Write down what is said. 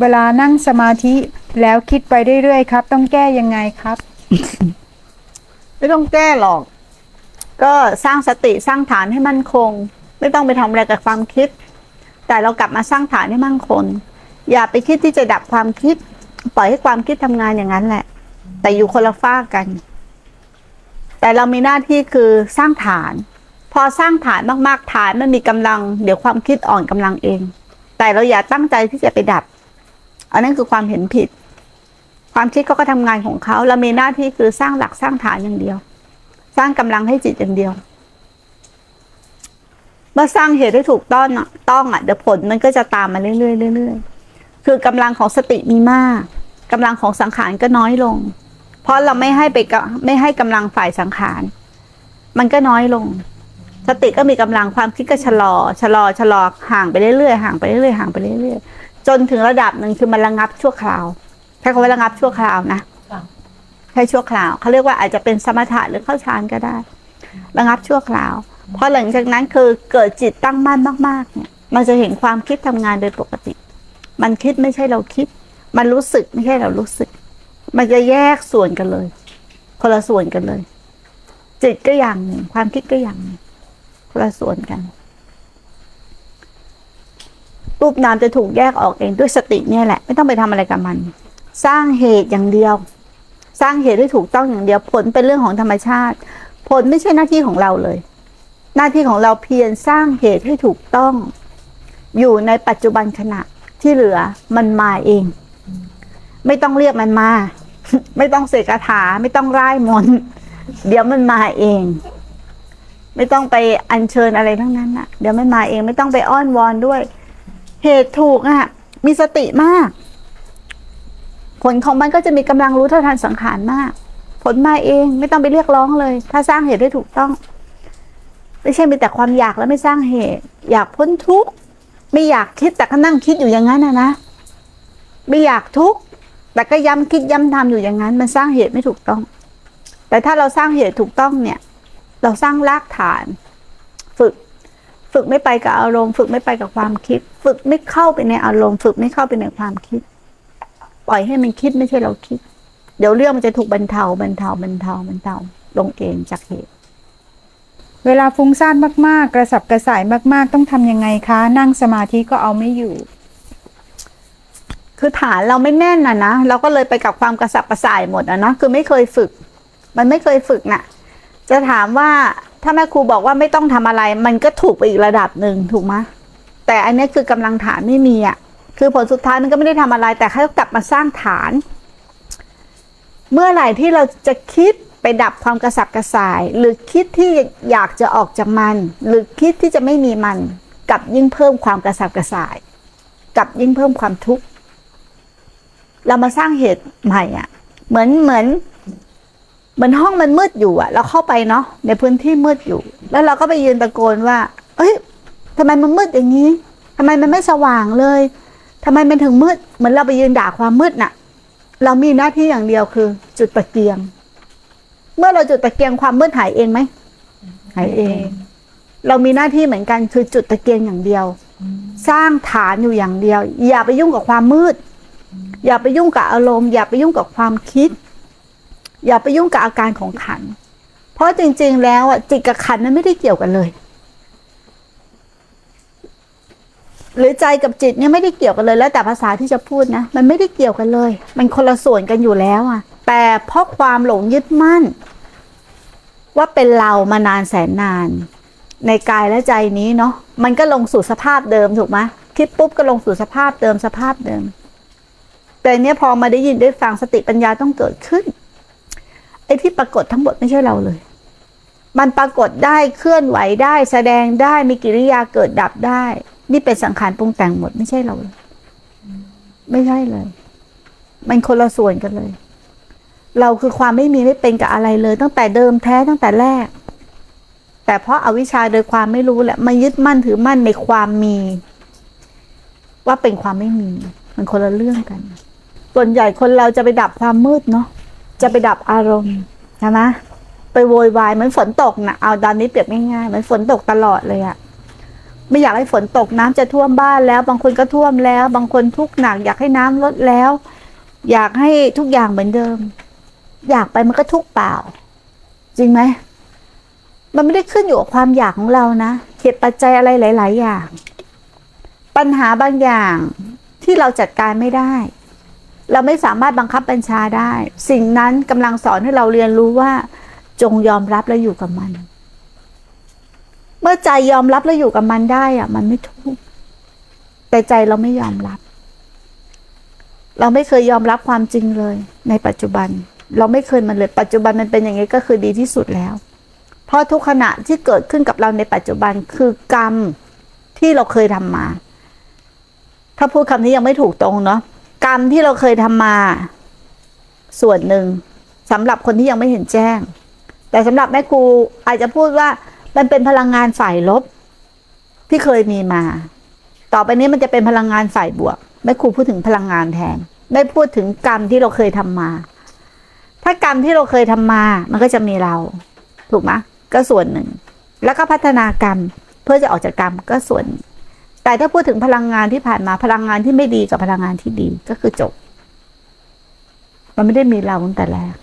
เวลานั่งสมาธิแล้วคิดไปเรื่อยๆครับ ต้องแก้ยังไงครับ ไม่ต้องแก้หรอก ก็สร้างสติสร้างฐานให้มั่นคง ไม่ต้องไปทำอะไรกับความคิด แต่เรากลับมาสร้างฐานให้มั่นคง อย่าไปคิดที่จะดับความคิด ปล่อยให้ความคิดทำงานอย่างนั้นแหละ แต่อยู่คนละฝ้ากกัน แต่เรามีหน้าที่คือสร้างฐาน พอสร้างฐานมากๆฐานมันมีกำลัง เดี๋ยวความคิดอ่อนกำลังเอง แต่เราอย่าตั้งใจที่จะไปดับ อันนั้นคือความเห็นผิด ความคิดเขาก็ทำงานของเขาเรามีหน้าที่คือสร้างหลักสร้างฐานอย่างเดียว สร้างกำลังให้จิตอย่างเดียว เมื่อสร้างเหตุให้ถูกต้องอะต้องอะเดี๋ยวผลมันก็จะตามมาเรื่อยๆเรื่อยๆคือกำลังของสติมีมากกำลังของสังขารก็น้อยลง เพราะเราไม่ให้ไปกะไม่ให้กำลังฝ่ายสังขาร มันก็น้อยลงสติก็มีกำลังความคิดก็ชะลอชะลอชะลอห่างไปเรื่อยๆห่างไปเรื่อยๆห่างไปเรื่อยๆ จนถึงระดับหนึ่งคือมันระงับชั่วคราวใช้คำว่าระงับชั่วคราวนะค่ะแค่ชั่วคราวเขาเรียกว่าอาจจะเป็นสมถะหรือเข้าฌานก็ได้ ระงับชั่วคราวพอหลังจากนั้นคือเกิดจิตตั้งมั่นมากๆเนี่ยมันจะเห็นความคิดทำงานโดยปกติ มันคิดไม่ใช่เราคิด มันรู้สึกไม่ใช่เรารู้สึก มันจะแยกส่วนกันเลย คนละส่วนกันเลย จิตก็อย่างหนึ่งความคิดก็อย่างหนึ่งคนละส่วนกัน รูปนามจะถูกแยกออกเองด้วยสติเนี่ยแหละ ไม่ต้องไปทำอะไรกับมัน สร้างเหตุอย่างเดียว สร้างเหตุให้ถูกต้องอย่างเดียว ผลเป็นเรื่องของธรรมชาติ ผลไม่ใช่หน้าที่ของเราเลย หน้าที่ของเราเพียรสร้างเหตุให้ถูกต้อง อยู่ในปัจจุบันขณะที่เหลือมันมาเอง ไม่ต้องเรียกมันมา ไม่ต้องเสกคาถาไม่ต้องร่ายมนเดี๋ยวมันมาเอง ไม่ต้องไปอัญเชิญอะไรทั้งนั้นอะเดี๋ยวมันมาเอง ไม่ต้องไปอ้อนวอนด้วย เหตุถูกอะ มีสติมาก ผลของมันก็จะมีกำลังรู้เท่าทันสังขารมาก ผลมาเองไม่ต้องไปเรียกร้องเลย ถ้าสร้างเหตุได้ถูกต้อง ไม่ใช่มีแต่ความอยากแล้วไม่สร้างเหตุ อยากพ้นทุกข์ไม่อยากคิดแต่ก็นั่งคิดอยู่อย่างนั้นนะนะไม่อยากทุกข์แต่ก็ย้ำคิดย้ำทำอยู่อย่างนั้น มันสร้างเหตุไม่ถูกต้อง แต่ถ้าเราสร้างเหตุถูกต้องเนี่ย เราสร้างรากฐาน ฝึก ฝึกไม่ไปกับอารมณ์ ฝึกไม่ไปกับความคิด ฝึกไม่เข้าไปในอารมณ์ ฝึกไม่เข้าไปในความคิด ปล่อยให้มันคิดไม่ใช่เราคิด เดี๋ยวเรื่องมันจะถูกบรรเทาบรรเทาบรรเทาบรรเทาลงเองจากเหตุเวลาฟุ้งซ่านมาก ๆ กระสับกระส่ายมาก ๆ ต้องทำยังไงคะ นั่งสมาธิก็เอาไม่อยู่ คือฐานเราไม่แน่นนะนะ เราก็เลยไปกับความกระสับกระส่ายหมดอะเนาะคือไม่เคยฝึก มันไม่เคยฝึกน่ะ จะถามว่า ถ้าแม่ครูบอกว่าไม่ต้องทำอะไร มันก็ถูกไปอีกระดับหนึ่งถูกไหมแต่อันนี้คือกำลังฐานไม่มีอะคือผลสุดท้ายมันก็ไม่ได้ทำอะไร แต่แค่กลับมาสร้างฐาน เมื่อไหร่ที่เราจะคิดไปดับความกระสับกระส่าย หรือคิดที่อยากจะออกจากมัน หรือคิดที่จะไม่มีมันกลับยิ่งเพิ่มความกระสับกระส่ายกลับยิ่งเพิ่มความทุกข์เรามาสร้างเหตุใหม่อะ เหมือนเหมือน เหมือนห้องมันมืดอยู่อะเราเข้าไปเนาะในพื้นที่มืดอยู่ แล้วเราก็ไปยืนตะโกนว่า เอ้ยทำไมมันมืดอย่างนี้ทำไมมันไม่สว่างเลย ทำไมมันถึงมืด เหมือนเราไปยืนด่าความมืดน่ะ เรามีหน้าที่อย่างเดียวคือ จุดตะเกียง เมื่อเราจุดตะเกียงความมืดหายเองไหม หายเอง เรามีหน้าที่เหมือนกันคือจุดตะเกียงอย่างเดียว สร้างฐานอยู่อย่างเดียว อย่าไปยุ่งกับความมืด อย่าไปยุ่งกับอารมณ์ อย่าไปยุ่งกับความคิด อย่าไปยุ่งกับอาการของขัน เพราะจริง ๆ แล้วอะจิตกับขันนั้นไม่ได้เกี่ยวกันเลย หรือใจกับจิตเนี่ยไม่ได้เกี่ยวกันเลยแล้วแต่ภาษาที่จะพูดนะ มันไม่ได้เกี่ยวกันเลย มันคนละส่วนกันอยู่แล้วอะ แต่เพราะความหลงยึดมั่น ว่าเป็นเรามานานแสนนาน ในกายและใจนี้เนาะมันก็ลงสู่สภาพเดิมถูกไหมคิดปุ๊บก็ลงสู่สภาพเดิมสภาพเดิม แต่เนี้ยพอมาได้ยินได้ฟังสติปัญญาต้องเกิดขึ้น ไอ้ที่ปรากฏทั้งหมดไม่ใช่เราเลย มันปรากฏได้เคลื่อนไหวได้ แสดงได้มีกิริยาเกิดดับได้ นี่เป็นสังขารปรุงแต่งหมดไม่ใช่เราเลยไม่ใช่เลย มันคนละส่วนกันเลย เราคือความไม่มีไม่เป็นกับอะไรเลย ตั้งแต่เดิมแท้ตั้งแต่แรก แต่เพราะอาวิชชาโดยความไม่รู้แหละมายึดมั่นถือมั่นในความมี ว่าเป็นความไม่มี มันคนละเรื่องกัน ส่วนใหญ่คนเราจะไปดับความมืดเนาะ จะไปดับอารมณ์ใช่ไหมไปโวยวายเหมือนฝนตกนะเอาตอนนี้เปรียบง่ายๆเหมือนฝนตกตลอดเลยอะไม่อยากให้ฝนตกน้ำจะท่วมบ้านแล้ว บางคนก็ท่วมแล้ว บางคนทุกข์หนักอยากให้น้ำลดแล้ว อยากให้ทุกอย่างเหมือนเดิม อยากไปมันก็ทุกข์เปล่า จริงไหมมันไม่ได้ขึ้นอยู่กับความอยากของเรานะเหตุปัจจัยอะไรหลาย ๆ อย่าง ปัญหาบางอย่างที่เราจัดการไม่ได้ เราไม่สามารถบังคับบัญชาได้ สิ่งนั้นกำลังสอนให้เราเรียนรู้ว่า จงยอมรับและอยู่กับมัน เมื่อใจยอมรับและอยู่กับมันได้อะมันไม่ทุกข์แต่ใจเราไม่ยอมรับ เราไม่เคยยอมรับความจริงเลย ในปัจจุบัน เราไม่เคยมันเลย ปัจจุบันมันเป็นอย่างนี้ก็คือดีที่สุดแล้ว เพราะทุกขณะที่เกิดขึ้นกับเราในปัจจุบันคือกรรมที่เราเคยทำมา ถ้าพูดคำนี้ยังไม่ถูกตรงเนาะ กรรมที่เราเคยทำมา ส่วนหนึ่งสำหรับคนที่ยังไม่เห็นแจ้ง แต่สำหรับแม่ครูอาจจะพูดว่ามันเป็นพลังงานฝ่ายลบ ที่เคยมีมา ต่อไปนี้มันจะเป็นพลังงานฝ่ายบวกแม่ครูพูดถึงพลังงานแทนไม่พูดถึงกรรมที่เราเคยทำมา ถ้ากรรมที่เราเคยทำมา มันก็จะมีเรา ถูกไหมก็ส่วนหนึ่ง แล้วก็พัฒนากรรมเพื่อจะออกจากกรรมก็ส่วนหนึ่ง แต่ถ้าพูดถึงพลังงานที่ผ่านมาพลังงานที่ไม่ดีกับพลังงานที่ดีก็คือจบ มันไม่ได้มีเราตั้งแต่แรก